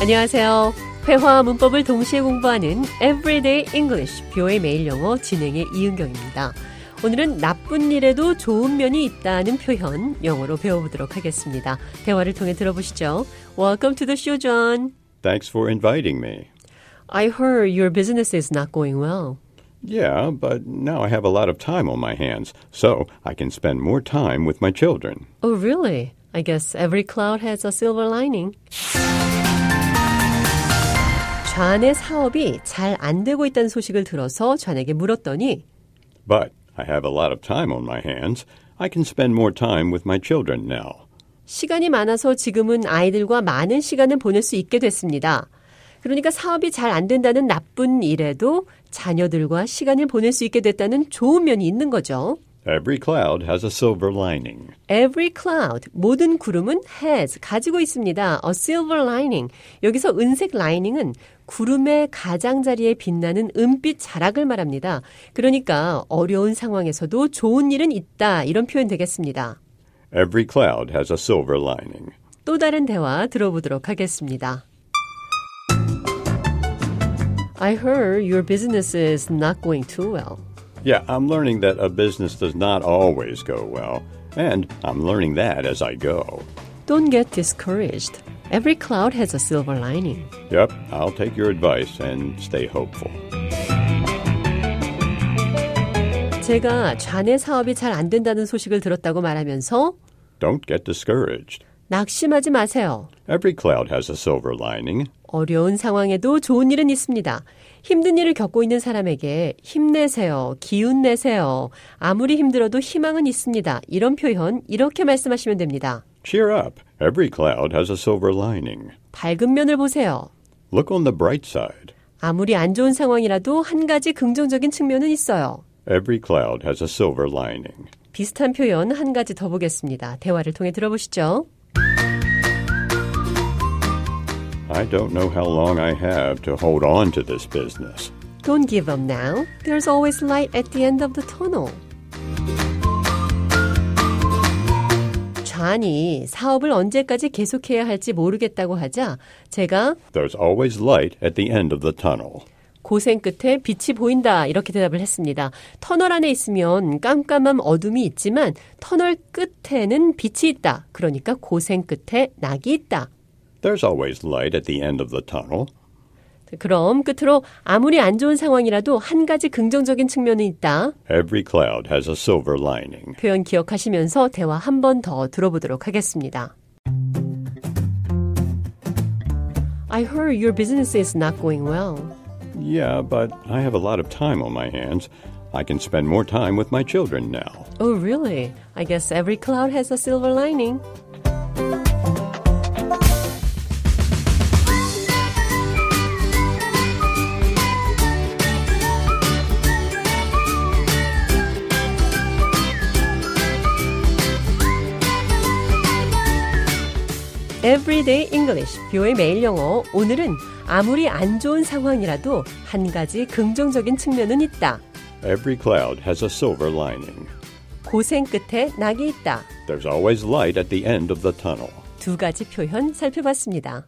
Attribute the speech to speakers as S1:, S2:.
S1: 안녕하세요. 회화와 문법을 동시에 공부하는 Everyday English, 뷰의 매일 영어 진행의 이은경입니다. 오늘은 나쁜 일에도 좋은 면이 있다는 표현 영어로 배워보도록 하겠습니다. 대화를 통해 들어보시죠. Welcome to the show, John.
S2: Thanks for inviting me.
S1: I heard your business is not going well.
S2: Yeah, but now I have a lot of time on my hands, so I can spend more time with my children.
S1: Oh, really? I guess every cloud has a silver lining. 좌의 사업이 잘 안 되고 있다는 소식을 들어서 좌에게 물었더니
S2: But I have a lot of time on my hands. I can spend more time with my children now.
S1: 시간이 많아서 지금은 아이들과 많은 시간을 보낼 수 있게 됐습니다. 그러니까 사업이 잘 안 된다는 나쁜 일에도 자녀들과 시간을 보낼 수 있게 됐다는 좋은 면이 있는 거죠.
S2: Every cloud has a silver lining.
S1: Every cloud, 모든 구름은 has, 가지고 있습니다. A silver lining. 여기서 은색 lining은 구름의 가장자리에 빛나는 은빛 자락을 말합니다. 그러니까 어려운 상황에서도 좋은 일은 있다. 이런 표현 되겠습니다.
S2: Every cloud has a silver lining.
S1: 또 다른 대화 들어보도록 하겠습니다. I heard your business is not going too well.
S2: Yeah, I'm learning that a business does not always go well, and I'm learning that as I go.
S1: Don't get discouraged. Every cloud has a silver lining.
S2: Yep, I'll take your advice and stay hopeful.
S1: 제가 좌내 사업이 잘 안 된다는 소식을 들었다고 말하면서
S2: Don't get discouraged.
S1: 낙심하지 마세요.
S2: Every cloud has a silver lining.
S1: 어려운 상황에도 좋은 일은 있습니다. 힘든 일을 겪고 있는 사람에게 힘내세요. 기운 내세요. 아무리 힘들어도 희망은 있습니다. 이런 표현 이렇게 말씀하시면 됩니다.
S2: Cheer up. Every cloud has a silver lining.
S1: 밝은 면을 보세요.
S2: Look on the bright side.
S1: 아무리 안 좋은 상황이라도 한 가지 긍정적인 측면은 있어요.
S2: Every cloud has a silver lining.
S1: 비슷한 표현 한 가지 더 보겠습니다. 대화를 통해 들어보시죠.
S2: I don't know how long I have to hold on to this business.
S1: Don't give up now. There's always light at the end of the tunnel. 좌니 사업을 언제까지 계속해야 할지 모르겠다고 하자 제가
S2: There's always light at the end of the tunnel.
S1: 고생 끝에 빛이 보인다 이렇게 대답을 했습니다. 터널 안에 있으면 깜깜한 어둠이 있지만 터널 끝에는 빛이 있다. 그러니까 고생 끝에 낙이 있다.
S2: There's always light at the end of the tunnel.
S1: 그럼 끝으로 아무리 안 좋은 상황이라도 한 가지 긍정적인 측면은 있다.
S2: Every cloud has a silver lining.
S1: 표현 기억하시면서 대화 한 번 더 들어보도록 하겠습니다. I heard your business is not going well.
S2: Yeah, but I have a lot of time on my hands. I can spend more time with my children now.
S1: Oh, really? I guess every cloud has a silver lining. Everyday English, 뷰의 매일 영어. 오늘은 아무리 안 좋은 상황이라도 한 가지 긍정적인 측면은 있다.
S2: Every cloud has a silver lining.
S1: 고생 끝에 낙이 있다.
S2: There's always light at the end of the tunnel.
S1: 두 가지 표현 살펴봤습니다.